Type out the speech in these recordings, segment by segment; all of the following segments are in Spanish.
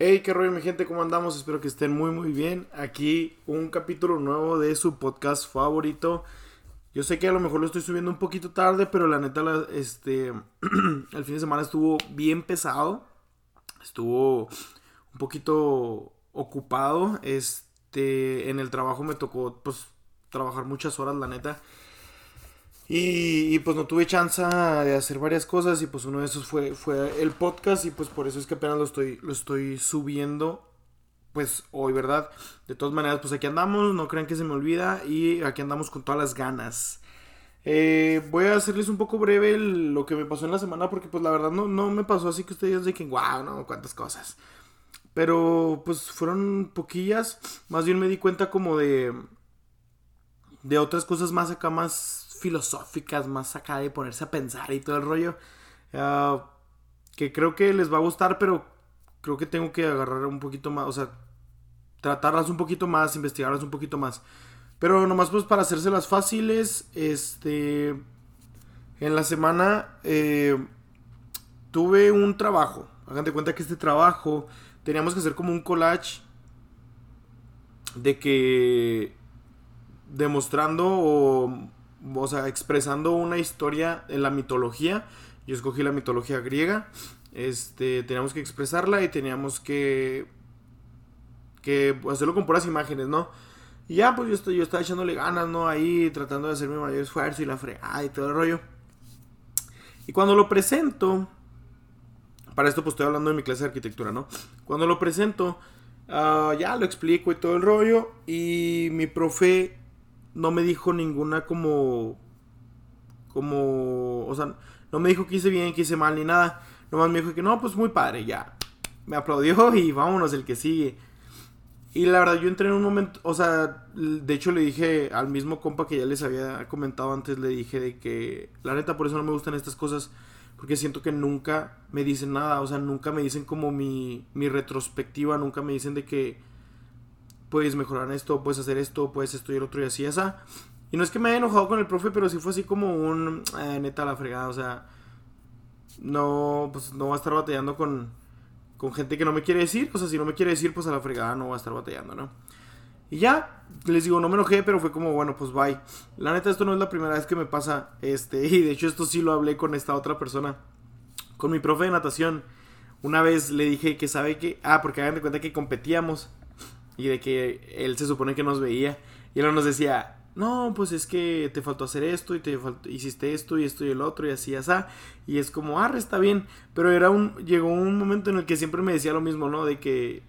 Hey, qué rollo mi gente, ¿cómo andamos? Espero que estén muy muy bien. Aquí un capítulo nuevo de su podcast favorito. Yo sé que a lo mejor lo estoy subiendo un poquito tarde, pero la neta, este, el fin de semana estuvo bien pesado. Estuvo un poquito ocupado. Este, en el trabajo me tocó, pues, trabajar muchas horas, la neta. Y, pues no tuve chance de hacer varias cosas y pues uno de esos fue, fue el podcast y pues por eso es que apenas lo estoy, lo estoy subiendo pues hoy, ¿verdad? De todas maneras, pues aquí andamos, no crean que se me olvida y aquí andamos con todas las ganas. Eh, voy a hacerles un poco breve lo que me pasó en la semana porque pues la verdad no, no me pasó así que ustedes digan, wow, no, cuántas cosas. Pero pues fueron poquillas, más bien me di cuenta como de de otras cosas más acá más filosóficas, más acá de ponerse a pensar y todo el rollo. Ah, que creo que les va a gustar, pero creo que tengo que agarrar un poquito más, o sea, tratarlas un poquito más, investigarlas un poquito más. Pero nomás pues para hacérselas fáciles, este, en la semana eh, tuve un trabajo. Hagan de cuenta que este trabajo teníamos que hacer como un collage de que demostrando o o sea, expresando una historia en la mitología. Yo escogí la mitología griega. Este, teníamos que expresarla y teníamos que que hacerlo con puras imágenes, ¿no? Y ya, pues yo, estoy, yo estaba echándole ganas, ¿no? Ahí tratando de hacer mi mayor esfuerzo y la fregada y todo el rollo. Y cuando lo presento, para esto pues estoy hablando de mi clase de arquitectura, ¿no? Cuando lo presento, ah, ya lo explico y todo el rollo. Y mi profe no me dijo ninguna como. Como. O sea, no me dijo que hice bien, que hice mal, ni nada. Nomás me dijo que no, pues muy padre, ya. Me aplaudió y vámonos, el que sigue. Y la verdad, yo entré en un momento, o sea, de hecho le dije al mismo compa que ya les había comentado antes, le dije de que, la neta, por eso no me gustan estas cosas, porque siento que nunca me dicen nada, o sea, nunca me dicen como mi, mi retrospectiva, nunca me dicen de que, puedes mejorar esto, puedes hacer esto, puedes esto y el otro y así, esa. Y no es que me haya enojado con el profe, pero sí fue así como un, eh, neta, la fregada, o sea, no, pues no va a estar batallando con, con gente que no me quiere decir, o sea, si no me quiere decir, pues a la fregada no va a estar batallando, ¿no? Y ya, les digo, no me enojé, pero fue como, bueno, pues bye. La neta, esto no es la primera vez que me pasa, este, y de hecho esto sí lo hablé con esta otra persona, con mi profe de natación. Una vez le dije que sabe que, ah, porque hagan de cuenta que competíamos y de que él se supone que nos veía. Y él nos decía, no, pues es que te faltó hacer esto y te hiciste esto y esto y el otro y así, así. Y es como, ah, está bien. Pero era un, llegó un momento en el que siempre me decía lo mismo, ¿no? De que,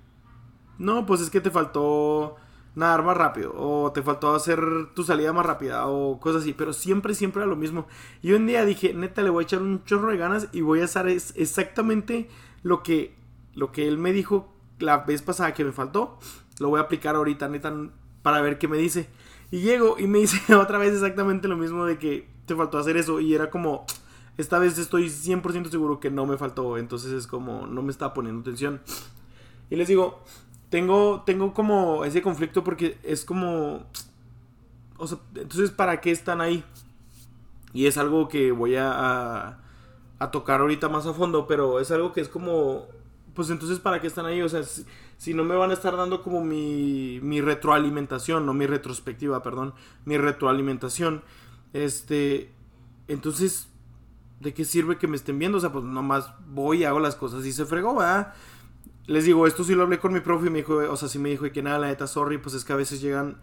no, pues es que te faltó nadar más rápido o te faltó hacer tu salida más rápida o cosas así. Pero siempre, siempre era lo mismo. Y un día dije, neta, le voy a echar un chorro de ganas y voy a hacer exactamente lo que, lo que él me dijo la vez pasada que me faltó lo voy a aplicar ahorita, neta, para ver qué me dice. Y llego y me dice otra vez exactamente lo mismo de que te faltó hacer eso. Y era como, esta vez estoy 100% seguro que no me faltó. Entonces es como, no me está poniendo atención. Y les digo, tengo, tengo como ese conflicto porque es como... O sea, entonces, ¿para qué están ahí? Y es algo que voy a, a, a tocar ahorita más a fondo, pero es algo que es como pues entonces ¿para qué están ahí? O sea, si, no me van a estar dando como mi, mi retroalimentación, no mi retrospectiva, perdón, mi retroalimentación, este, entonces, ¿de qué sirve que me estén viendo? O sea, pues nomás voy y hago las cosas y se fregó, ¿verdad? Les digo, esto sí lo hablé con mi profe y me dijo, o sea, sí me dijo que nada, la neta, sorry, pues es que a veces llegan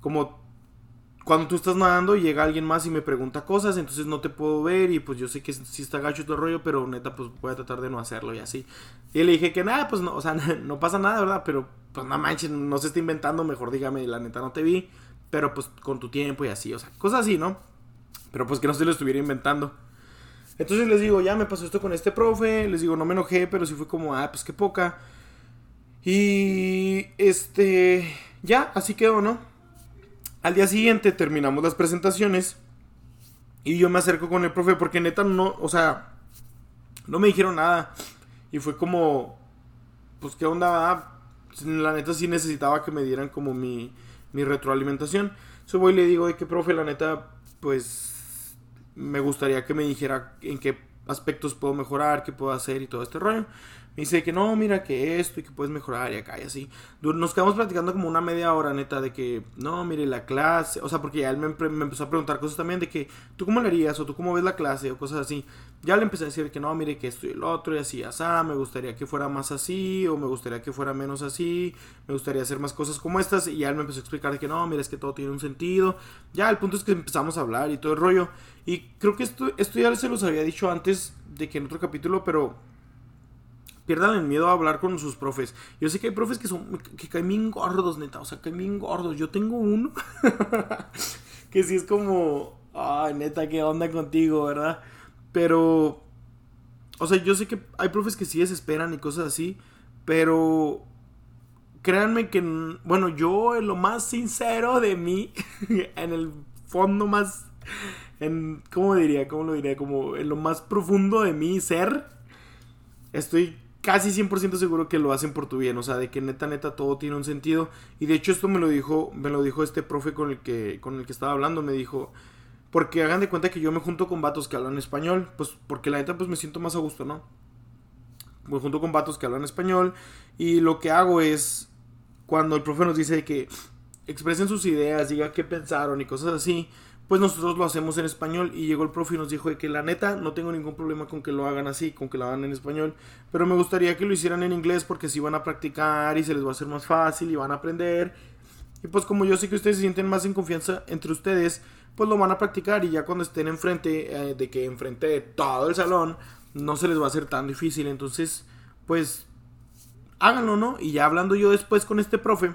como cuando tú estás nadando y llega alguien más y me pregunta cosas, entonces no te puedo ver y pues yo sé que sí está gacho todo el rollo, pero neta pues voy a tratar de no hacerlo y así. Y le dije que nada, pues no, o sea, no pasa nada, ¿verdad? Pero pues no manches, no se está inventando, mejor dígame, la neta no te vi, pero pues con tu tiempo y así, o sea, cosas así, ¿no? Pero pues que no se lo estuviera inventando. Entonces les digo, ya me pasó esto con este profe, les digo, no me enojé, pero sí fue como, ah, pues qué poca. Y este, ya, así quedó, ¿no? Al día siguiente terminamos las presentaciones y yo me acerco con el profe porque neta no, o sea, no me dijeron nada. Y fue como, pues qué onda, ah, la neta sí necesitaba que me dieran como mi, mi retroalimentación. Yo voy y le digo de que, profe, la neta, pues me gustaría que me dijera en qué aspectos puedo mejorar, qué puedo hacer y todo este rollo. Me dice que no, mira que esto y que puedes mejorar y acá y así. Nos quedamos platicando como una media hora, neta, de que, no, mire la clase. O sea, porque ya él me, empezó a preguntar cosas también de que, ¿tú cómo le harías? O tú cómo ves la clase o cosas así. Ya le empecé a decir que no, mire que esto y el otro y así, así, me gustaría que fuera más así o me gustaría que fuera menos así. Me gustaría hacer más cosas como estas. Y ya él me empezó a explicar de que no, mira, es que todo tiene un sentido. Ya, el punto es que empezamos a hablar y todo el rollo. Y creo que esto, esto ya se los había dicho antes de que en otro capítulo, pero pierdan el miedo a hablar con sus profes. Yo sé que hay profes que son que caen bien gordos, neta, o sea, caen bien gordos. Yo tengo uno que sí es como, ay, neta, qué onda contigo, ¿verdad? Pero o sea, yo sé que hay profes que sí desesperan y cosas así, pero créanme que, bueno, yo en lo más sincero de mí, en el fondo más en, ¿cómo diría? ¿Cómo lo diría? Como en lo más profundo de mi ser, estoy casi 100% seguro que lo hacen por tu bien, o sea, de que neta, neta, todo tiene un sentido. Y de hecho esto me lo dijo, me lo dijo este profe con el que, con el que estaba hablando, me dijo, porque hagan de cuenta que yo me junto con vatos que hablan español, pues porque la neta pues me siento más a gusto, ¿no? Me junto con vatos que hablan español y lo que hago es, cuando el profe nos dice que expresen sus ideas, diga qué pensaron y cosas así, pues nosotros lo hacemos en español y llegó el profe y nos dijo que la neta no tengo ningún problema con que lo hagan así, con que lo hagan en español, pero me gustaría que lo hicieran en inglés porque si van a practicar y se les va a hacer más fácil y van a aprender. Y pues como yo sé que ustedes se sienten más en confianza entre ustedes, pues lo van a practicar y ya cuando estén enfrente eh, de que enfrente de todo el salón, no se les va a hacer tan difícil. Entonces, pues háganlo, ¿no? Y ya hablando yo después con este profe,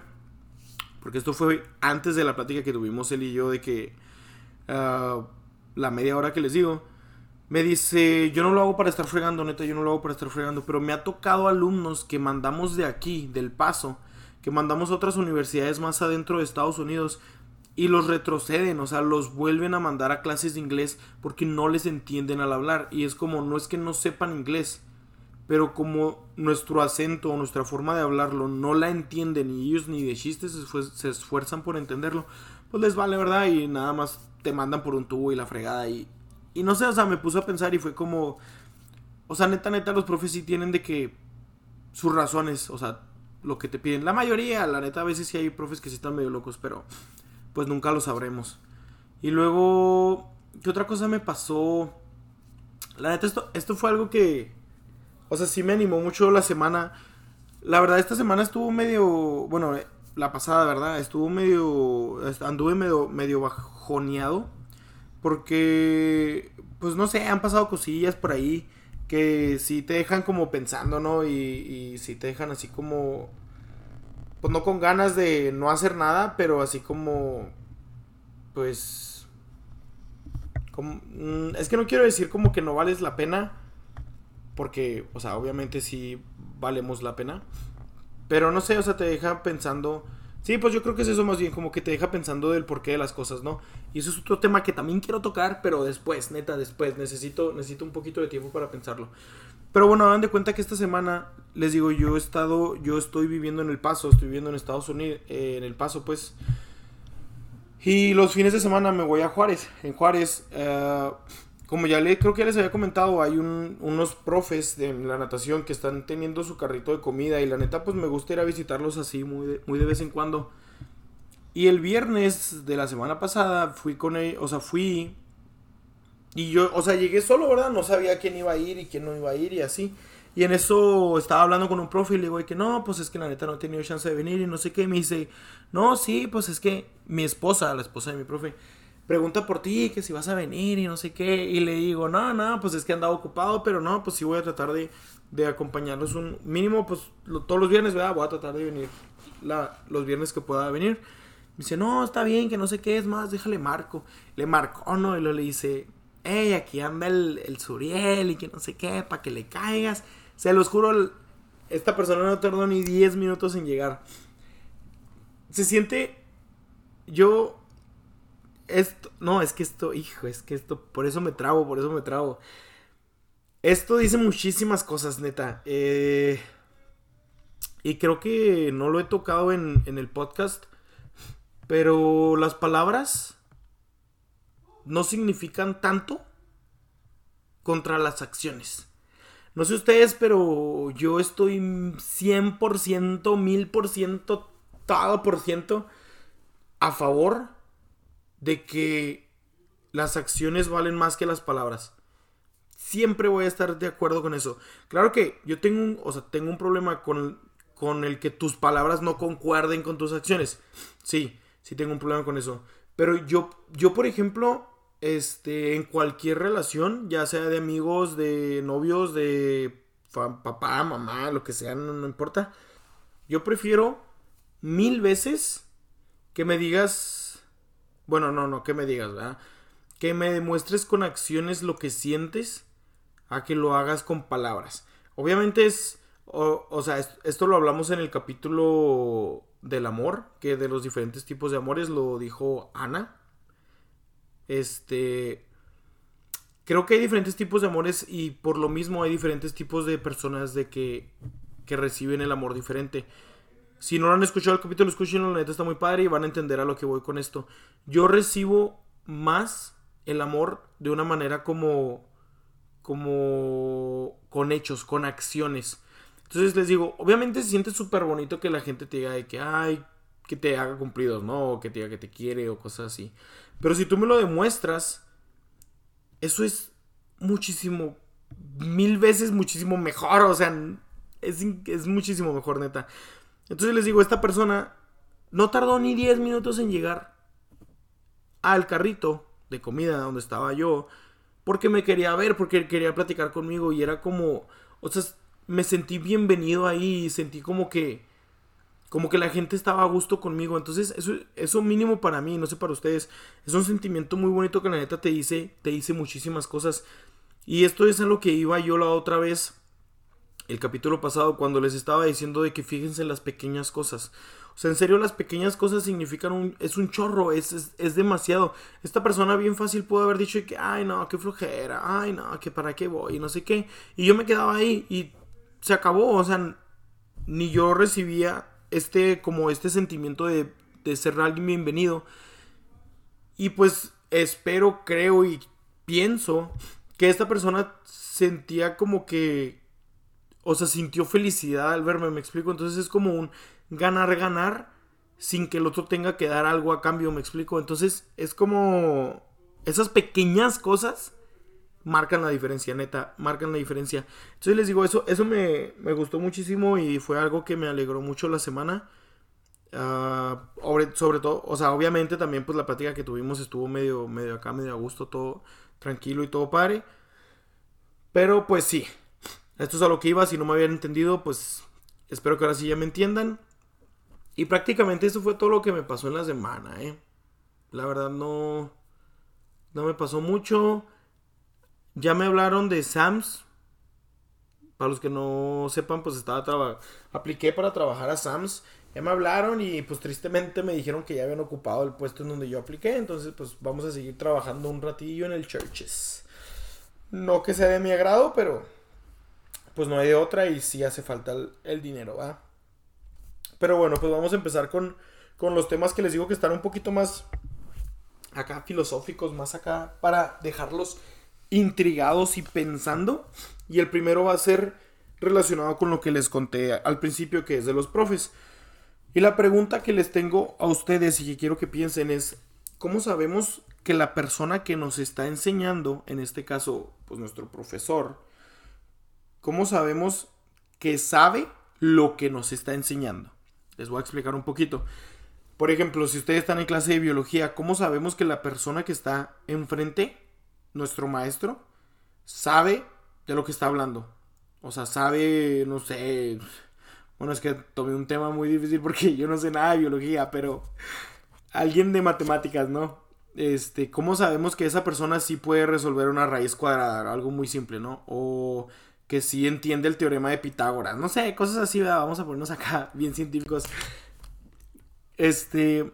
porque esto fue antes de la plática que tuvimos él y yo de que La media hora que les digo, me dice, yo no lo hago para estar fregando, neta, yo no lo hago para estar fregando, pero me ha tocado alumnos que mandamos de aquí, del paso, que mandamos a otras universidades más adentro de Estados Unidos y los retroceden, o sea, los vuelven a mandar a clases de inglés porque no les entienden al hablar y es como, no es que no sepan inglés, pero como nuestro acento o nuestra forma de hablarlo no la entienden y ellos ni de chistes se esfuerzan por entenderlo, pues les vale, ¿verdad? Y nada más te mandan por un tubo y la fregada y... Y no sé, o sea, me puse a pensar y fue como... O sea, neta, neta, los profes sí tienen de que... Sus razones, o sea, lo que te piden. La mayoría, la neta, a veces sí hay profes que sí están medio locos, pero... Pues nunca lo sabremos. Y luego... ¿Qué otra cosa me pasó? La neta, esto, esto fue algo que... O sea, sí me animó mucho la semana. La verdad, esta semana estuvo medio... Bueno, la pasada, ¿verdad? Estuvo medio... Anduve medio, medio bajoneado. Porque, pues no sé, han pasado cosillas por ahí que sí te dejan como pensando, ¿no? Y, y sí te dejan así como... Pues no con ganas de no hacer nada, pero así como... Pues... Como, mm, es que no quiero decir como que no vales la pena. Porque, o sea, obviamente sí valemos la pena. Pero no sé, o sea, te deja pensando. Sí, pues yo creo que es eso más bien, como que te deja pensando del porqué de las cosas, ¿no? Y eso es otro tema que también quiero tocar, pero después, neta, después. Necesito, necesito un poquito de tiempo para pensarlo. Pero bueno, hagan de cuenta que esta semana, les digo, yo he estado, yo estoy viviendo en El Paso, estoy viviendo en Estados Unidos, eh, en El Paso, pues. Y los fines de semana me voy a Juárez. En Juárez, eh, como ya le, creo que les había comentado, hay unos profes de la natación que están teniendo su carrito de comida y la neta pues me gusta ir a visitarlos así muy de, muy de vez en cuando. Y el viernes de la semana pasada fui con ellos, o sea, fui y yo, o sea, llegué solo, ¿verdad? No sabía quién iba a ir y quién no iba a ir y así. Y en eso estaba hablando con un profe y le digo que no, pues es que la neta no he tenido chance de venir y no sé qué. Y me dice, no, sí, pues es que mi esposa, la esposa de mi profe, pregunta por ti, que si vas a venir y no sé qué. Y le digo, no, no, pues es que andaba ocupado, pero no, pues sí voy a tratar de, de acompañarlos un mínimo, pues todos los viernes, ¿verdad? Voy a tratar de venir la, los viernes que pueda venir. Me dice, no, está bien, que no sé qué es más, déjale marco. Le marcó, ¿no? Y luego le dice, hey, aquí anda el, el Suriel y que no sé qué, para que le caigas. Se los juro, esta persona no tardó ni 10 minutos en llegar. Se siente, yo no, es que esto, hijo, es que esto, por eso me trabo, por eso me trabo. Esto dice muchísimas cosas, neta. Eh, y creo que no lo he tocado en, en el podcast. Pero las palabras no significan tanto contra las acciones. No sé ustedes, pero yo estoy 100%, 1000%, todo por ciento a favor de que las acciones valen más que las palabras. Siempre voy a estar de acuerdo con eso. Claro que yo tengo un, o sea, tengo un problema con, con el que tus palabras no concuerden con tus acciones. Sí, sí tengo un problema con eso. Pero yo, yo por ejemplo, este, en cualquier relación, ya sea de amigos, de novios, de papá, mamá, lo que sea, no, no importa. Yo prefiero mil veces que me digas, bueno, no, no, que me digas, ¿verdad? Que me demuestres con acciones lo que sientes a que lo hagas con palabras. Obviamente es, o, o sea, esto lo hablamos en el capítulo del amor, que de los diferentes tipos de amores lo dijo Ana. Este, creo que hay diferentes tipos de amores y por lo mismo hay diferentes tipos de personas de que, que reciben el amor diferente. Si no lo han escuchado el capítulo, escúchenlo, la neta está muy padre y van a entender a lo que voy con esto. Yo recibo más el amor de una manera como como con hechos, con acciones. Entonces les digo, obviamente se siente súper bonito que la gente te diga de que, ay, que te haga cumplidos, ¿no? O que te diga que te quiere o cosas así. Pero si tú me lo demuestras, eso es muchísimo, mil veces muchísimo mejor. O sea, es, es muchísimo mejor, neta. Entonces les digo, esta persona no tardó ni 10 minutos en llegar al carrito de comida donde estaba yo. Porque me quería ver, porque quería platicar conmigo. Y era como, o sea, me sentí bienvenido ahí. Sentí como que como que la gente estaba a gusto conmigo. Entonces, eso, eso mínimo para mí, no sé para ustedes, es un sentimiento muy bonito que la neta te dice, te dice muchísimas cosas. Y esto es a lo que iba yo la otra vez, el capítulo pasado, cuando les estaba diciendo de que fíjense en las pequeñas cosas. O sea, en serio, las pequeñas cosas significan un. Es un chorro, es, es, demasiado. Esta persona bien fácil pudo haber dicho que, ay, no, qué flojera, ay, no, que para qué voy, no sé qué. Y yo me quedaba ahí y se acabó, o sea, ni yo recibía este, como este sentimiento de, de ser alguien bienvenido. Y pues espero, creo y pienso que esta persona sentía como que, o sea, sintió felicidad al verme, me explico. Entonces es como un ganar, ganar sin que el otro tenga que dar algo a cambio, me explico. Entonces es como esas pequeñas cosas marcan la diferencia, neta, marcan la diferencia. Entonces les digo, eso, eso me, gustó muchísimo y fue algo que me alegró mucho la semana. Ah, sobre, todo, o sea, obviamente también pues la plática que tuvimos estuvo medio, medio acá, medio a gusto, todo tranquilo y todo padre. Pero pues sí, esto es a lo que iba, si no me habían entendido, pues espero que ahora sí ya me entiendan. Y prácticamente eso fue todo lo que me pasó en la semana, ¿eh? La verdad no, no me pasó mucho. Ya me hablaron de Sams. Para los que no sepan, pues estaba apliqué para trabajar a Sams. Ya me hablaron y pues tristemente me dijeron que ya habían ocupado el puesto en donde yo apliqué. Entonces pues vamos a seguir trabajando un ratillo en el Churches. No que sea de mi agrado, pero pues no hay de otra y sí hace falta el, dinero, ¿va? Pero bueno, pues vamos a empezar con, con los temas que les digo que están un poquito más acá filosóficos, más acá para dejarlos intrigados y pensando. Y el primero va a ser relacionado con lo que les conté al principio, que es de los profes. Y la pregunta que les tengo a ustedes y que quiero que piensen es, ¿cómo sabemos que la persona que nos está enseñando, en este caso, pues nuestro profesor, cómo sabemos que sabe lo que nos está enseñando? Les voy a explicar un poquito. Por ejemplo, si ustedes están en clase de biología, ¿cómo sabemos que la persona que está enfrente nuestro maestro sabe de lo que está hablando. O sea, sabe, no sé. Bueno, es que tomé un tema muy difícil porque yo no sé nada de biología, pero alguien de matemáticas, ¿no? Este, ¿cómo sabemos que esa persona sí puede resolver una raíz cuadrada? Algo muy simple, ¿no? O que sí entiende el teorema de Pitágoras. No sé, cosas así, vamos a ponernos acá bien científicos. Este,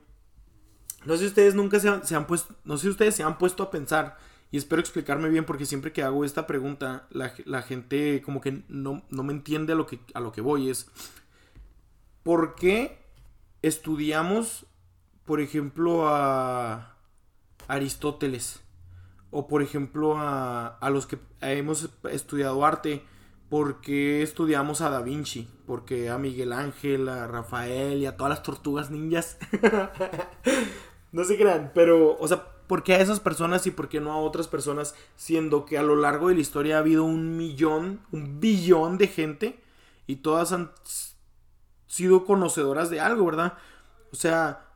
no sé si ustedes nunca se han, puesto, no sé si ustedes se han puesto a pensar y espero explicarme bien porque siempre que hago esta pregunta, la, gente como que no, me entiende a lo, que, a lo que voy. Es, ¿por qué estudiamos, por ejemplo, a Aristóteles? O por ejemplo a, a los que hemos estudiado arte. por qué estudiamos a Da Vinci, porque a Miguel Ángel, a Rafael y a todas las tortugas ninjas. no se crean, pero, o sea, ¿por qué a esas personas y por qué no a otras personas? Siendo que a lo largo de la historia ha habido un millón, un billón de gente y todas han sido conocedoras de algo, ¿verdad? O sea,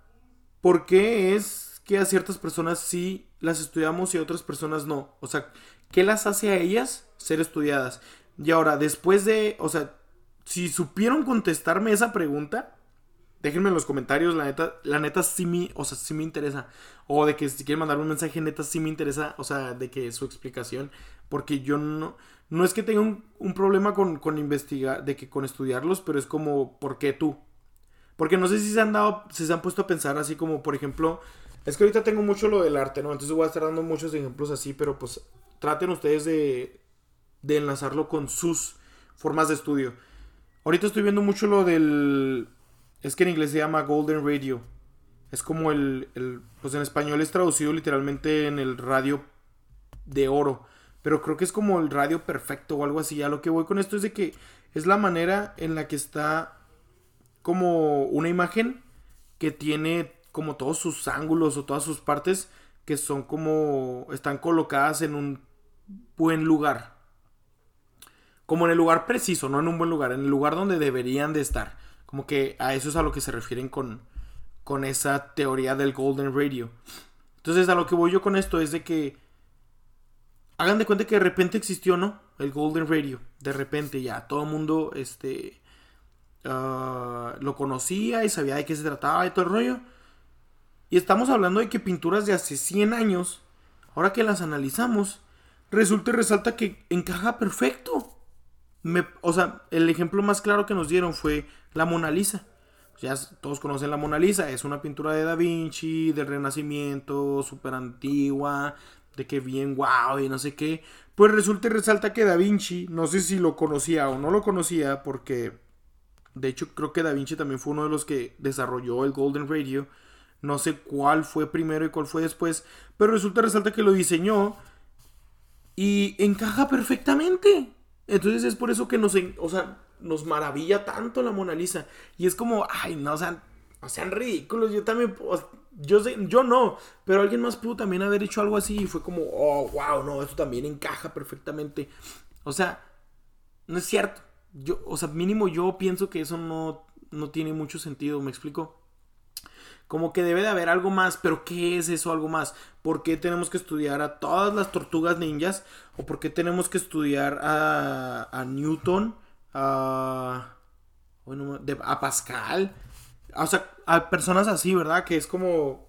¿por qué es que a ciertas personas sí las estudiamos y a otras personas no? O sea, ¿qué las hace a ellas ser estudiadas? Y ahora, después de, o sea, si supieron contestarme esa pregunta, déjenme en los comentarios, la neta, la neta sí me, o sea, sí me interesa. O de que si quieren mandar un mensaje, neta sí me interesa, o sea, de que su explicación, porque yo no, no es que tenga un, problema con, con, investigar, de que con estudiarlos, pero es como, ¿por qué tú? Porque no sé si se han dado, si se han puesto a pensar así como, por ejemplo, es que ahorita tengo mucho lo del arte, ¿no? Entonces voy a estar dando muchos ejemplos así, pero pues traten ustedes de, de enlazarlo con sus formas de estudio. Ahorita estoy viendo mucho lo del... Es que en inglés se llama Golden Radio. Es como el, el... Pues en español es traducido literalmente en el radio de oro. Pero creo que es como el radio perfecto o algo así. A lo que voy con esto es de que es la manera en la que está como una imagen que tiene como todos sus ángulos o todas sus partes que son como están colocadas en un buen lugar como en el lugar preciso, no en un buen lugar, en el lugar donde deberían de estar. Como que a eso es a lo que se refieren con, con esa teoría del Golden Radio. Entonces a lo que voy yo con esto es de que hagan de cuenta que de repente existió, ¿no? El Golden Radio. De repente ya todo el mundo este, ah, lo conocía y sabía de qué se trataba y todo el rollo. Y estamos hablando de que pinturas de hace 100 años, ahora que las analizamos, resulta y resalta que encaja perfecto o sea, el ejemplo más claro que nos dieron fue la Mona Lisa. Ya todos conocen la Mona Lisa, es una pintura de Da Vinci, del Renacimiento, súper antigua, de que bien wow y no sé qué. Pues resulta y resalta que Da Vinci, no sé si lo conocía o no lo conocía, porque de hecho creo que Da Vinci también fue uno de los que desarrolló el Golden Radio. No sé cuál fue primero y cuál fue después, pero resulta resalta que lo diseñó y encaja perfectamente. Entonces es por eso que nos, o sea, nos maravilla tanto la Mona Lisa. Y es como, ay, no, o sea, no sean ridículos. Yo también, yo sé, yo no, pero alguien más pudo también haber hecho algo así y fue como, oh, wow, no, esto también encaja perfectamente. O sea, no es cierto. Yo, o sea, mínimo yo pienso que eso no, no tiene mucho sentido, ¿me explico? Como que debe de haber algo más, pero ¿qué es eso algo más? ¿Por qué tenemos que estudiar a todas las tortugas ninjas? ¿O por qué tenemos que estudiar a, a Newton? A, a Pascal? O sea, a personas así, ¿verdad? Que es como,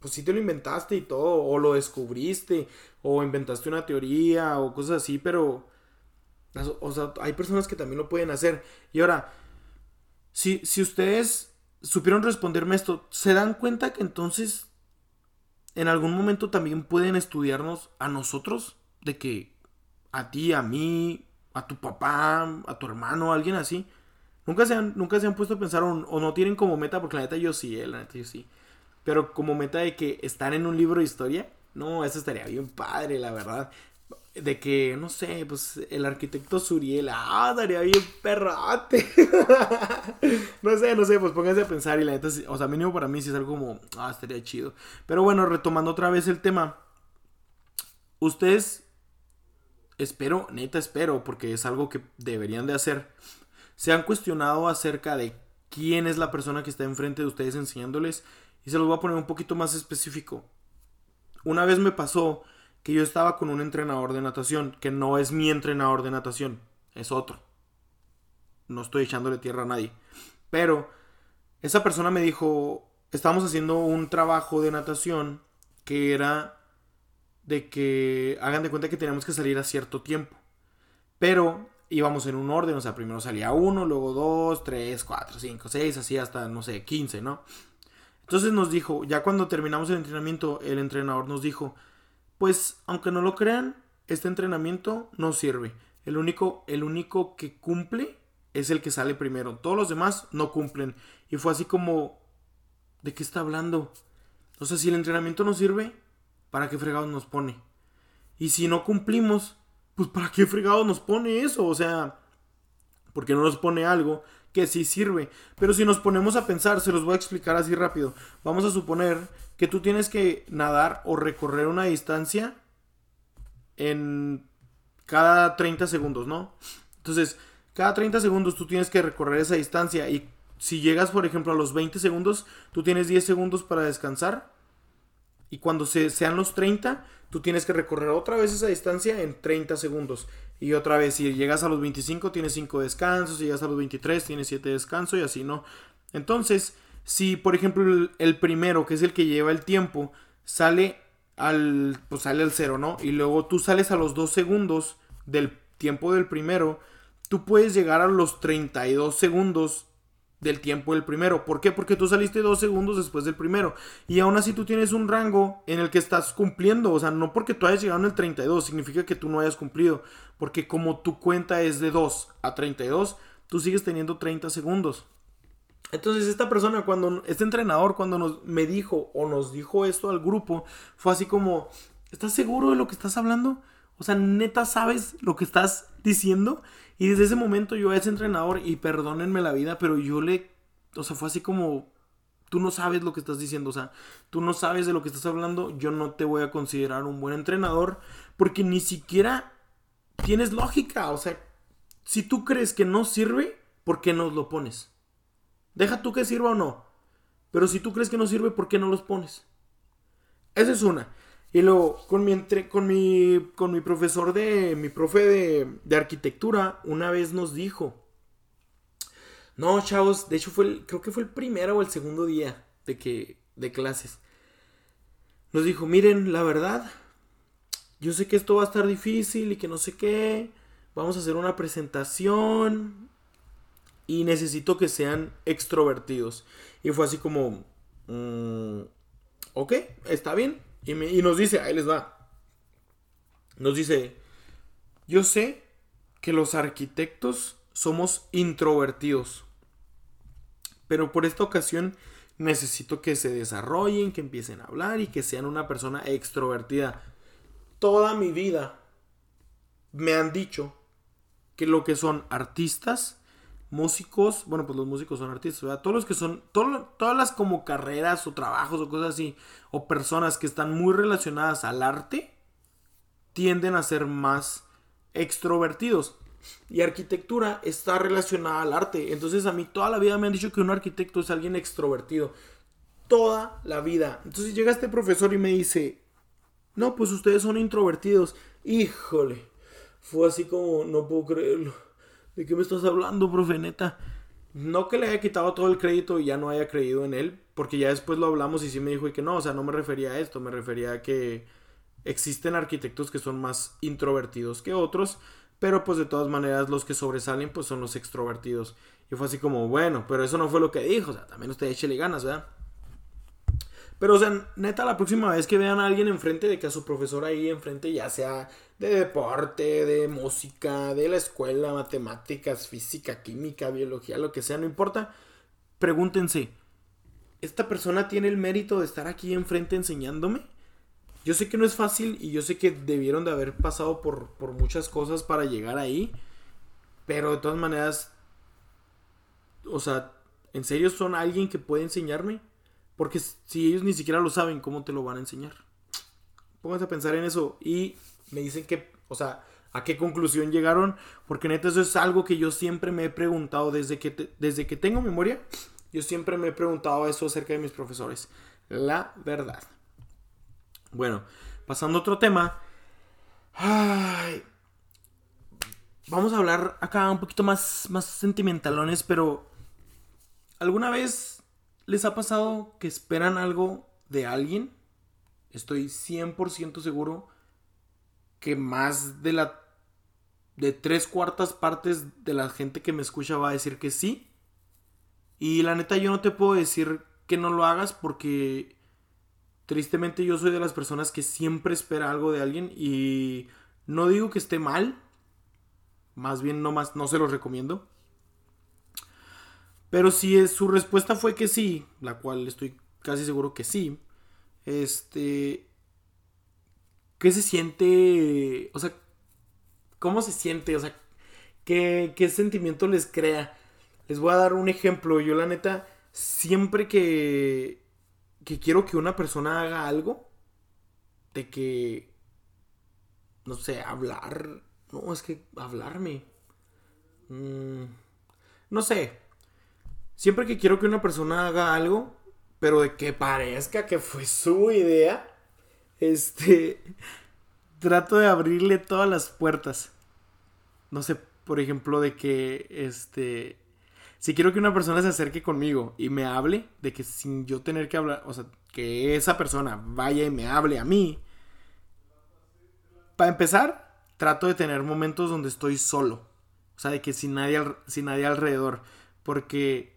pues sí te lo inventaste y todo, o lo descubriste, o inventaste una teoría, o cosas así, pero, o sea, hay personas que también lo pueden hacer. Y ahora, si, si ustedes supieron responderme esto. ¿Se dan cuenta que entonces en algún momento también pueden estudiarnos a nosotros? De que a ti, a mí, a tu papá, a tu hermano, a alguien así. Nunca se han, nunca se han puesto a pensar o, o, no tienen como meta, porque la neta yo sí, eh, la neta yo sí. Pero como meta de que están en un libro de historia, no, eso estaría bien padre, la verdad de que, no sé, pues el arquitecto Suriel, ah, daría bien perrate. no sé, no sé, pues pónganse a pensar y la neta, o sea, mínimo para mí sí es algo como, ah, estaría chido. Pero bueno, retomando otra vez el tema, ustedes, espero, neta espero, porque es algo que deberían de hacer, se han cuestionado acerca de quién es la persona que está enfrente de ustedes enseñándoles y se los voy a poner un poquito más específico. Una vez me pasó que yo estaba con un entrenador de natación, que no es mi entrenador de natación, es otro. No estoy echándole tierra a nadie. Pero esa persona me dijo, estábamos haciendo un trabajo de natación que era de que hagan de cuenta que teníamos que salir a cierto tiempo. Pero íbamos en un orden, o sea, primero salía uno, luego dos, tres, cuatro, cinco, seis, así hasta, no sé, quince, ¿no? Entonces nos dijo, ya cuando terminamos el entrenamiento, el entrenador nos dijo, pues aunque no lo crean, este entrenamiento no sirve. El único, el único que cumple es el que sale primero. Todos los demás no cumplen. Y fue así como, ¿de qué está hablando? O sea, si el entrenamiento no sirve, ¿para qué fregados nos pone? Y si no cumplimos, pues ¿para qué fregado nos pone eso? O sea, ¿por qué no nos pone algo que sí sirve? Pero si nos ponemos a pensar, se los voy a explicar así rápido. Vamos a suponer que tú tienes que nadar o recorrer una distancia en cada 30 segundos, ¿no? Entonces, cada 30 segundos tú tienes que recorrer esa distancia y si llegas, por ejemplo, a los 20 segundos, tú tienes 10 segundos para descansar y cuando se, sean los 30, tú tienes que recorrer otra vez esa distancia en 30 segundos. Y otra vez, si llegas a los 25, tienes 5 descansos, si llegas a los 23, tienes 7 descansos y así, ¿no? Entonces, si por ejemplo el, primero, que es el que lleva el tiempo, sale al, pues sale al cero, ¿no? Y luego tú sales a los 2 segundos del tiempo del primero, tú puedes llegar a los 32 segundos del tiempo del primero. ¿Por qué? Porque tú saliste dos segundos después del primero. Y aún así tú tienes un rango en el que estás cumpliendo. O sea, no porque tú hayas llegado en el 32 significa que tú no hayas cumplido. Porque como tu cuenta es de 2 a 32, tú sigues teniendo 30 segundos. Entonces esta persona, cuando este entrenador, cuando nos, me dijo o nos dijo esto al grupo, fue así como, ¿estás seguro de lo que estás hablando? O sea, neta sabes lo que estás diciendo. Y desde ese momento yo a ese entrenador, y perdónenme la vida, pero yo le, o sea, fue así como, tú no sabes lo que estás diciendo, o sea, tú no sabes de lo que estás hablando, yo no te voy a considerar un buen entrenador, porque ni siquiera tienes lógica, o sea, si tú crees que no sirve, ¿por qué no lo pones? Deja tú que sirva o no, pero si tú crees que no sirve, ¿por qué no los pones? Esa es una. Y luego, con mi, con mi, con mi profesor de, mi profe de, de, arquitectura, una vez nos dijo, no, chavos, de hecho fue creo que fue el primero o el segundo día de que, de clases. Nos dijo, miren, la verdad, yo sé que esto va a estar difícil y que no sé qué, vamos a hacer una presentación y necesito que sean extrovertidos. Y fue así como, mm, ok, está bien, y, nos dice, ahí les va. Nos dice, yo sé que los arquitectos somos introvertidos. Pero por esta ocasión necesito que se desarrollen, que empiecen a hablar y que sean una persona extrovertida. Toda mi vida me han dicho que lo que son artistas músicos, bueno, pues los músicos son artistas, ¿verdad? Todos los que son, todas las como carreras o trabajos o cosas así, o personas que están muy relacionadas al arte, tienden a ser más extrovertidos. Y arquitectura está relacionada al arte. Entonces a mí toda la vida me han dicho que un arquitecto es alguien extrovertido. Toda la vida. Entonces llega este profesor y me dice, no, pues ustedes son introvertidos. Híjole. Fue así como, no puedo creerlo ¿De qué me estás hablando, profe? Neta. No que le haya quitado todo el crédito y ya no haya creído en él, porque ya después lo hablamos y sí me dijo que no, o sea, no me refería a esto, me refería a que existen arquitectos que son más introvertidos que otros, pero pues de todas maneras los que sobresalen pues son los extrovertidos. Y fue así como, bueno, pero eso no fue lo que dijo, o sea, también usted échele ganas, ¿verdad? Pero, o sea, neta, la próxima vez que vean a alguien enfrente de que a su profesor ahí enfrente, ya sea de deporte, de música, de la escuela, matemáticas, física, química, biología, lo que sea, no importa, pregúntense, ¿esta persona tiene el mérito de estar aquí enfrente enseñándome? Yo sé que no es fácil y yo sé que debieron de haber pasado por, por muchas cosas para llegar ahí, pero de todas maneras, o sea, ¿en serio son alguien que puede enseñarme? Porque si ellos ni siquiera lo saben, ¿cómo te lo van a enseñar? Pónganse a pensar en eso y me dicen que, o sea, ¿a qué conclusión llegaron? Porque neta eso es algo que yo siempre me he preguntado desde que, desde que tengo memoria. Yo siempre me he preguntado eso acerca de mis profesores. La verdad. Bueno, pasando a otro tema. vamos a hablar acá un poquito más, más sentimentalones, pero ¿alguna vez ¿Les ha pasado que esperan algo de alguien? Estoy 100% seguro que más de la de tres cuartas partes de la gente que me escucha va a decir que sí. Y la neta yo no te puedo decir que no lo hagas porque tristemente yo soy de las personas que siempre espera algo de alguien y no digo que esté mal, más bien no más no se los recomiendo. Pero si su respuesta fue que sí, la cual estoy casi seguro que sí, este, ¿qué se siente? O sea, cómo se siente, o sea, qué, qué sentimiento les crea. Les voy a dar un ejemplo. Yo la neta, siempre que, que quiero que una persona haga algo, de que, no sé, hablar, no, es que hablarme. Mm, no sé. Siempre que quiero que una persona haga algo, pero de que parezca que fue su idea, este, trato de abrirle todas las puertas. No sé, por ejemplo, de que, este, si quiero que una persona se acerque conmigo y me hable, de que sin yo tener que hablar, o sea, que esa persona vaya y me hable a mí, para empezar, trato de tener momentos donde estoy solo. O sea, de que sin nadie, sin nadie alrededor. Porque,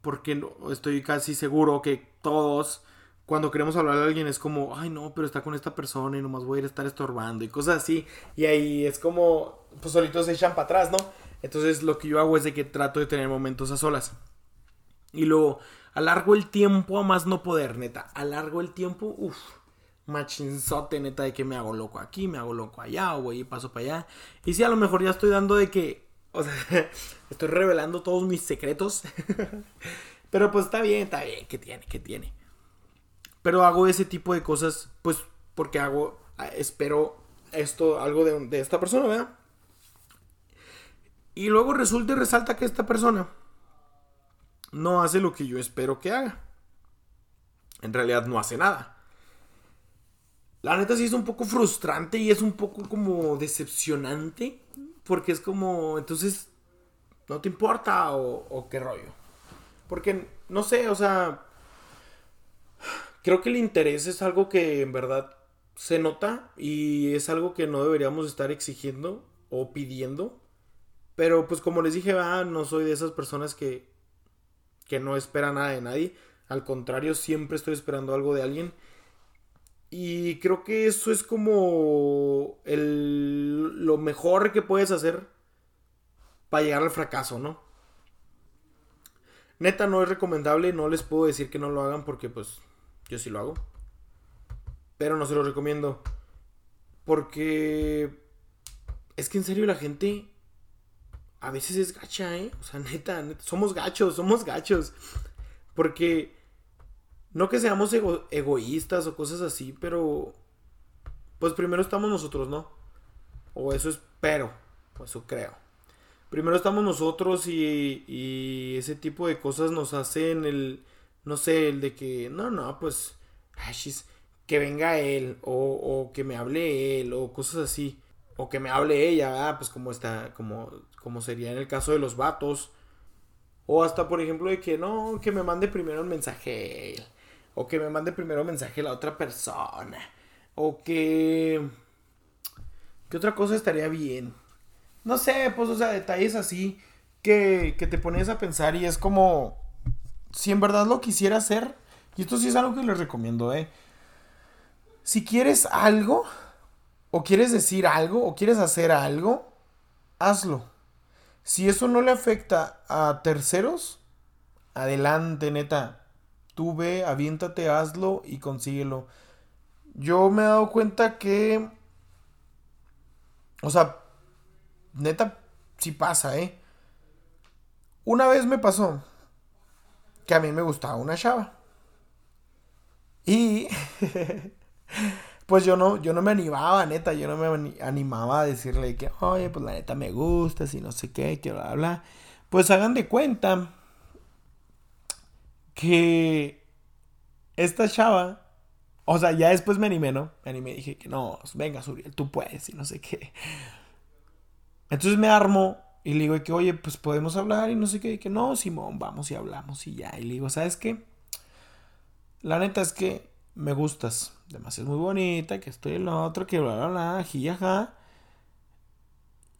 porque estoy casi seguro que todos, cuando queremos hablar a alguien, es como, ay no, pero está con esta persona y nomás voy a ir a estar estorbando y cosas así. Y ahí es como, pues solitos se echan para atrás, ¿no? Entonces lo que yo hago es de que trato de tener momentos a solas. Y luego, alargo el tiempo a más no poder, neta. Alargo el tiempo, uff machinzote, neta, de que me hago loco aquí, me hago loco allá, voy y paso para allá. Y sí, a lo mejor ya estoy dando de que, o sea, estoy revelando todos mis secretos. Pero pues está bien, está bien, ¿qué tiene? ¿Qué tiene? Pero hago ese tipo de cosas, pues, porque hago, espero esto, algo de, de esta persona, ¿verdad? Y luego resulta y resalta que esta persona no hace lo que yo espero que haga. En realidad no hace nada. La neta sí es un poco frustrante y es un poco como decepcionante. Porque es como, entonces, ¿no te importa o, qué rollo? Porque, no sé, o sea, creo que el interés es algo que en verdad se nota y es algo que no deberíamos estar exigiendo o pidiendo. Pero pues como les dije, ah, no soy de esas personas que, que no espera nada de nadie. Al contrario, siempre estoy esperando algo de alguien. Y creo que eso es como el, lo mejor que puedes hacer para llegar al fracaso, ¿no? Neta no es recomendable, no les puedo decir que no lo hagan porque pues yo sí lo hago. Pero no se lo recomiendo. Porque es que en serio la gente a veces es gacha, ¿eh? O sea, neta, neta somos gachos, somos gachos. Porque no que seamos egoístas o cosas así, pero pues primero estamos nosotros, ¿no? O eso espero, o eso creo. Primero estamos nosotros y, y ese tipo de cosas nos hacen el, no sé, el de que, no, no, pues, ay, que venga él, o, que me hable él, o cosas así, o que me hable ella, pues como está, como, como sería en el caso de los vatos, o hasta por ejemplo de que no, que me mande primero un mensaje él, o que me mande primero mensaje la otra persona. O que... ¿Qué otra cosa estaría bien? No sé, pues, o sea, detalles así que, que te pones a pensar y es como... Si en verdad lo quisiera hacer, y esto sí es algo que les recomiendo, ¿eh? Si quieres algo, o quieres decir algo, o quieres hacer algo, hazlo. Si eso no le afecta a terceros, adelante, neta tú ve, aviéntate, hazlo y consíguelo. Yo me he dado cuenta que, o sea, neta, sí pasa, ¿eh? Una vez me pasó que a mí me gustaba una chava. Y pues yo no, yo no me animaba, neta, yo no me animaba a decirle que, oye, pues la neta me gusta, si no sé qué, que bla, bla. Pues hagan de cuenta que esta chava, o sea, ya después me animé, ¿no? Me animé dije que no, venga, Suriel, tú puedes y no sé qué. Entonces me armo y le digo que, oye, pues podemos hablar y no sé qué. Y que no, Simón, vamos y hablamos y ya. Y le digo, ¿sabes qué? La neta es que me gustas. Además es muy bonita, que estoy en lo otro, que bla, bla, bla, jijaja.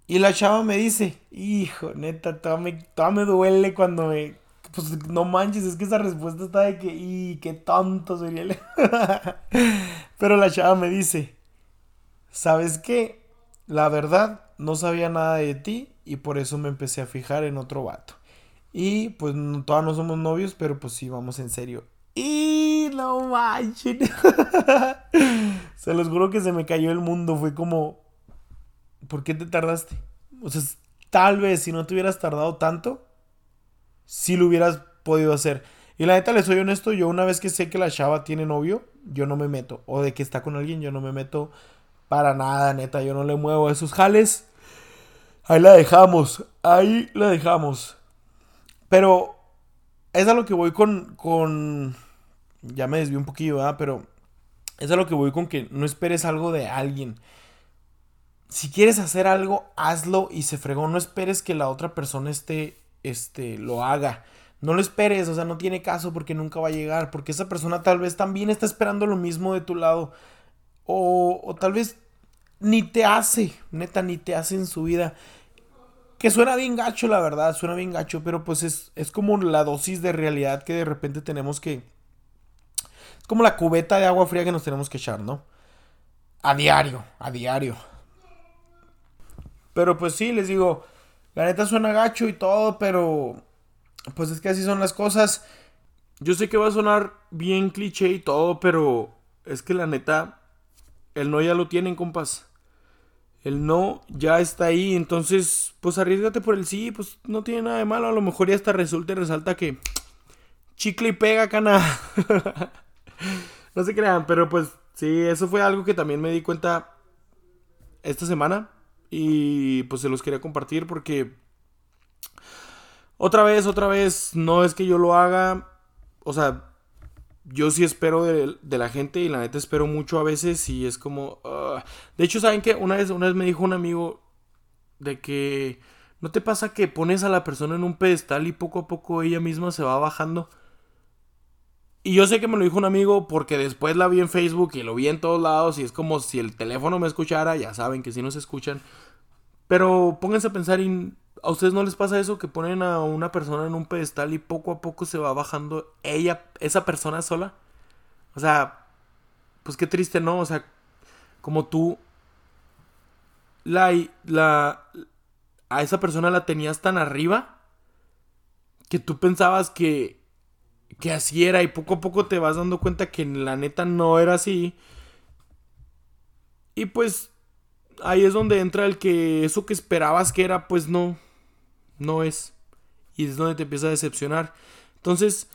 Y la chava me dice, hijo, neta, todo me, me duele cuando me, pues no manches, es que esa respuesta está de que, y qué tonto sería. Pero la chava me dice, ¿sabes qué? La verdad, no sabía nada de ti y por eso me empecé a fijar en otro vato. Y pues todavía no somos novios, pero pues sí, vamos en serio. Y no manches. se los juro que se me cayó el mundo. Fue como. ¿por qué te tardaste? O sea, tal vez si no te hubieras tardado tanto, sí lo hubieras podido hacer. Y la neta, le soy honesto, yo una vez que sé que la chava tiene novio, yo no me meto. O de que está con alguien, yo no me meto para nada, neta. Yo no le muevo esos jales. Ahí la dejamos. Ahí la dejamos. Pero es a lo que voy con. con... Ya me desvió un poquillo, ¿verdad? Pero es a lo que voy con que no esperes algo de alguien. Si quieres hacer algo, hazlo y se fregó. No esperes que la otra persona esté, este, lo haga. No lo esperes, o sea, no tiene caso porque nunca va a llegar. Porque esa persona tal vez también está esperando lo mismo de tu lado. O, o tal vez ni te hace, neta, ni te hace en su vida. Que suena bien gacho, la verdad, suena bien gacho, pero pues es, es como la dosis de realidad que de repente tenemos que... Es como la cubeta de agua fría que nos tenemos que echar, ¿no? A diario, a diario. Pero pues sí, les digo, la neta suena gacho y todo, pero pues es que así son las cosas. Yo sé que va a sonar bien cliché y todo, pero es que la neta, el no ya lo tienen, compas. El no ya está ahí, entonces, pues arriesgate por el sí, pues no tiene nada de malo. A lo mejor ya hasta resulta y resalta que chicle y pega, cana. no se crean, pero pues sí, eso fue algo que también me di cuenta esta semana. Y pues se los quería compartir porque otra vez, otra vez, no es que yo lo haga. O sea, yo sí espero de, la gente y la neta espero mucho a veces y es como... Ah. De hecho, ¿saben qué? Una vez, una vez me dijo un amigo de que... ¿No te pasa que pones a la persona en un pedestal y poco a poco ella misma se va bajando? Y yo sé que me lo dijo un amigo porque después la vi en Facebook y lo vi en todos lados y es como si el teléfono me escuchara, ya saben que si no se escuchan. Pero pónganse a pensar y ¿A ustedes no les pasa eso que ponen a una persona en un pedestal y poco a poco se va bajando ella, esa persona sola? O sea, pues qué triste, ¿no? O sea, como tú la, la a esa persona la tenías tan arriba que tú pensabas que que así era y poco a poco te vas dando cuenta que la neta no era así. Y pues ahí es donde entra el que eso que esperabas que era pues no no es. Y es donde te empieza a decepcionar. Entonces,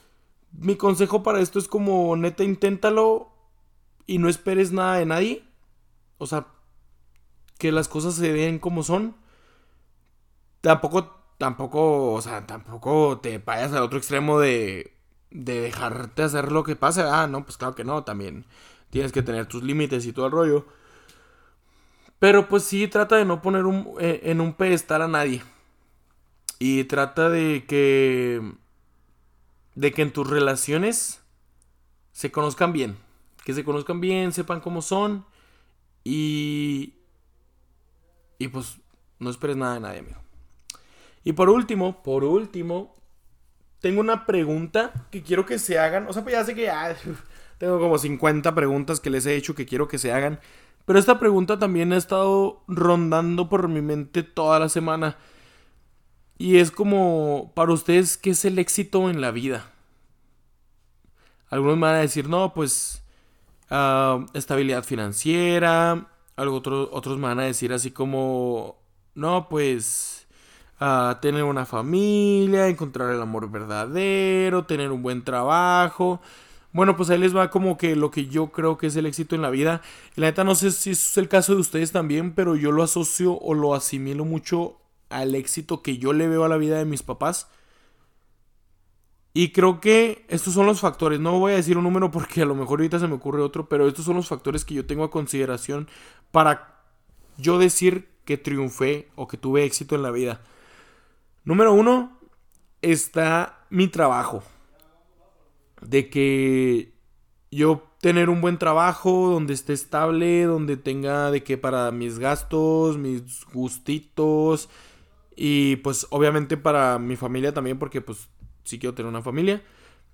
mi consejo para esto es como, neta, inténtalo y no esperes nada de nadie. O sea, que las cosas se den como son. Tampoco, tampoco, o sea, tampoco te vayas al otro extremo de, de dejarte hacer lo que pase. Ah, no, pues claro que no, también tienes que tener tus límites y todo el rollo. Pero pues sí, trata de no poner un, eh, en un pedestal a nadie. Y trata de que. de que en tus relaciones se conozcan bien. Que se conozcan bien, sepan cómo son. Y. Y pues no esperes nada de nadie, amigo. Y por último, por último, tengo una pregunta que quiero que se hagan. O sea, pues ya sé que ya tengo como 50 preguntas que les he hecho que quiero que se hagan. Pero esta pregunta también ha estado rondando por mi mente toda la semana. Y es como, para ustedes, ¿qué es el éxito en la vida? Algunos me van a decir, no, pues ah, estabilidad financiera. Algo otros me van a decir así como, no, pues uh, tener una familia, encontrar el amor verdadero, tener un buen trabajo. Bueno, pues ahí les va como que lo que yo creo que es el éxito en la vida. la neta no sé si es el caso de ustedes también, pero yo lo asocio o lo asimilo mucho al éxito que yo le veo a la vida de mis papás. Y creo que estos son los factores. No voy a decir un número porque a lo mejor ahorita se me ocurre otro, pero estos son los factores que yo tengo a consideración para yo decir que triunfé o que tuve éxito en la vida. Número uno está mi trabajo. De que yo tener un buen trabajo, donde esté estable, donde tenga de que para mis gastos, mis gustitos, y pues obviamente para mi familia también, porque pues sí quiero tener una familia.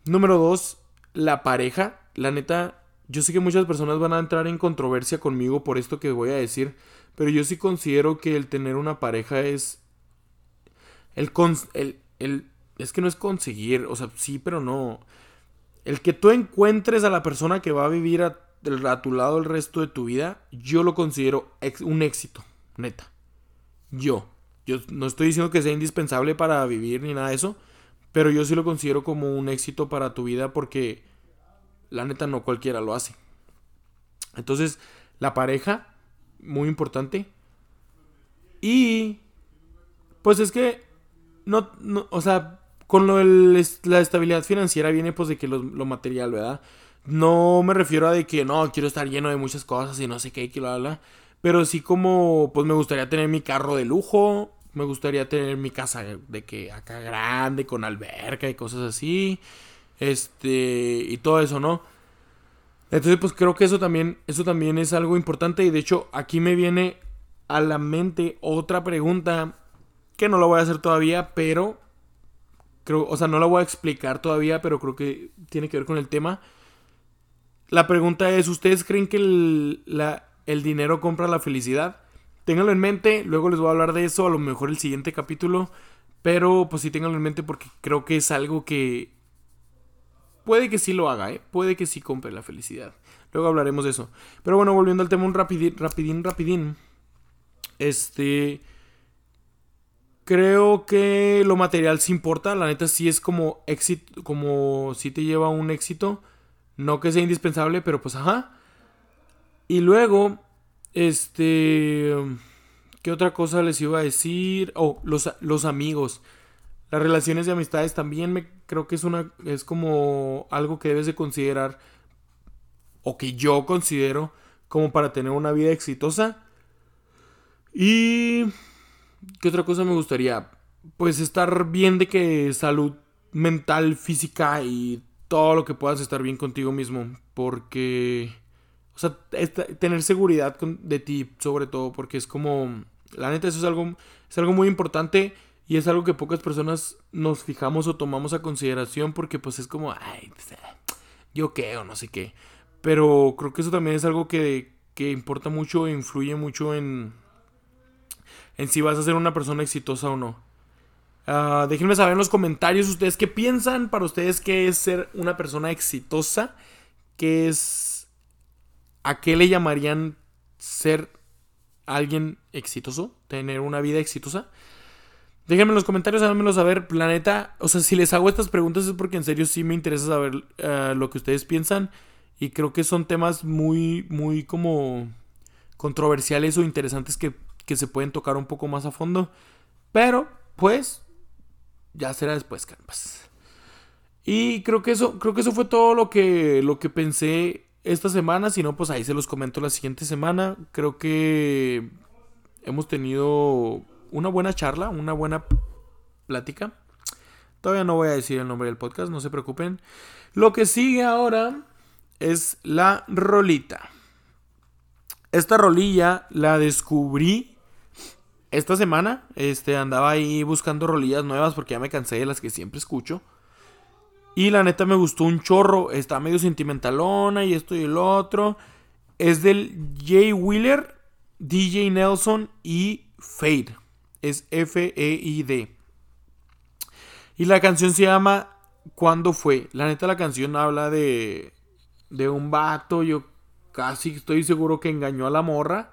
Número dos, la pareja. La neta, yo sé que muchas personas van a entrar en controversia conmigo por esto que voy a decir, pero yo sí considero que el tener una pareja es... El, el, el es que no es conseguir, o sea, sí, pero no. El que tú encuentres a la persona que va a vivir a, a tu lado el resto de tu vida, yo lo considero un éxito, neta. Yo. Yo no estoy diciendo que sea indispensable para vivir ni nada de eso, pero yo sí lo considero como un éxito para tu vida porque la neta no cualquiera lo hace. Entonces, la pareja, muy importante. Y, pues es que, no, o sea, con lo la estabilidad financiera viene pues de que lo, material, ¿verdad? No me refiero a de que no, quiero estar lleno de muchas cosas y no sé qué, que bla, bla. Pero sí como, pues me gustaría tener mi carro de lujo, me gustaría tener mi casa de que acá grande, con alberca y cosas así. Este, y todo eso, ¿no? Entonces, pues creo que eso también, eso también es algo importante. Y de hecho, aquí me viene a la mente otra pregunta que no la voy a hacer todavía, pero creo, o sea, no la voy a explicar todavía, pero creo que tiene que ver con el tema. La pregunta es, ¿ustedes creen que el, la, el dinero compra la felicidad? Ténganlo en mente, luego les voy a hablar de eso, a lo mejor el siguiente capítulo, pero pues sí ténganlo en mente porque creo que es algo que puede que sí lo haga, ¿eh? puede que sí compre la felicidad. Luego hablaremos de eso. Pero bueno, volviendo al tema un rapidín, rapidín, rapidín. Este... Creo que lo material sí importa, la neta sí es como éxito, como si te lleva a un éxito. No que sea indispensable, pero pues ajá. Y luego, este... ¿Qué otra cosa les iba a decir? Oh, los, los amigos. Las relaciones de amistades también me creo que es una es como algo que debes de considerar o que yo considero como para tener una vida exitosa. Y ¿qué otra cosa me gustaría? Pues estar bien de que salud mental, física y todo lo que puedas estar bien contigo mismo, porque o sea, tener seguridad de ti sobre todo, porque es como la neta eso es algo es algo muy importante y es algo que pocas personas nos fijamos o tomamos a consideración porque pues es como, ay, yo qué o no sé qué. Pero creo que eso también es algo que, que importa mucho e influye mucho en, en si vas a ser una persona exitosa o no. Uh, déjenme saber en los comentarios ustedes qué piensan. Para ustedes, qué es ser una persona exitosa. ¿Qué es. ¿A qué le llamarían ser alguien exitoso? Tener una vida exitosa. Déjenme en los comentarios, háganmelo saber, planeta. O sea, si les hago estas preguntas es porque en serio sí me interesa saber eh, lo que ustedes piensan. Y creo que son temas muy, muy como controversiales o interesantes que, que se pueden tocar un poco más a fondo. Pero, pues, ya será después, carpas. Y creo que eso, creo que eso fue todo lo que, lo que pensé esta semana. Si no, pues ahí se los comento la siguiente semana. Creo que hemos tenido una buena charla, una buena plática. Todavía no voy a decir el nombre del podcast, no se preocupen. Lo que sigue ahora es la rolita. Esta rolilla la descubrí esta semana. Este andaba ahí buscando rolillas nuevas porque ya me cansé de las que siempre escucho. Y la neta me gustó un chorro. Está medio sentimentalona y esto y el otro. Es del Jay Wheeler, DJ Nelson y Fade es F-E-I-D. Y la canción se llama ¿Cuándo fue? La neta la canción habla de, de un vato, yo casi estoy seguro que engañó a la morra.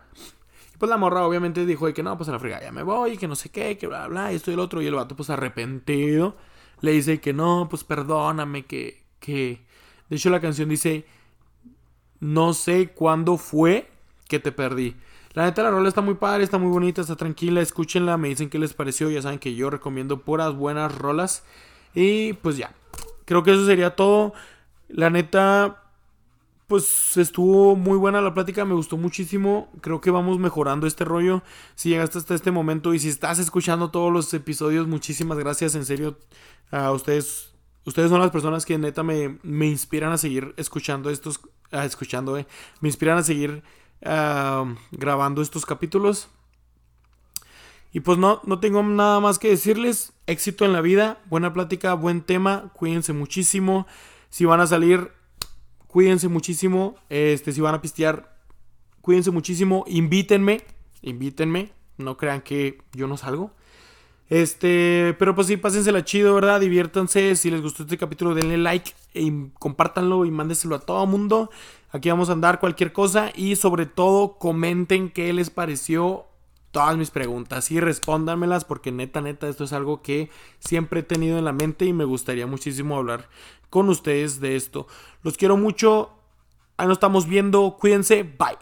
Y pues la morra obviamente dijo de que no, pues a la fregada ya me voy, que no sé qué, que bla, bla, esto y el otro. Y el vato pues arrepentido le dice que no, pues perdóname, que, que... De hecho la canción dice, no sé cuándo fue que te perdí. La neta, la rola está muy padre, está muy bonita, está tranquila. Escúchenla, me dicen qué les pareció. Ya saben que yo recomiendo puras buenas rolas. Y pues ya. Creo que eso sería todo. La neta, pues estuvo muy buena la plática, me gustó muchísimo. Creo que vamos mejorando este rollo. Si llegaste hasta este momento y si estás escuchando todos los episodios, muchísimas gracias. En serio, a ustedes. Ustedes son las personas que neta me, me inspiran a seguir escuchando estos. escuchando, eh. Me inspiran a seguir grabando estos capítulos. Y pues no, no tengo nada más que decirles. Éxito en la vida, buena plática, buen tema. Cuídense muchísimo. Si van a salir, cuídense muchísimo. Este, si van a pistear, cuídense muchísimo. Invítenme, invítenme. No crean que yo no salgo. Este, pero pues sí, pásensela chido, ¿verdad? Diviértanse. Si les gustó este capítulo, denle like y compártanlo y mándeselo a todo mundo. Aquí vamos a andar cualquier cosa y sobre todo comenten qué les pareció todas mis preguntas y respóndanmelas porque neta, neta, esto es algo que siempre he tenido en la mente y me gustaría muchísimo hablar con ustedes de esto. Los quiero mucho. Ahí nos estamos viendo. Cuídense. Bye.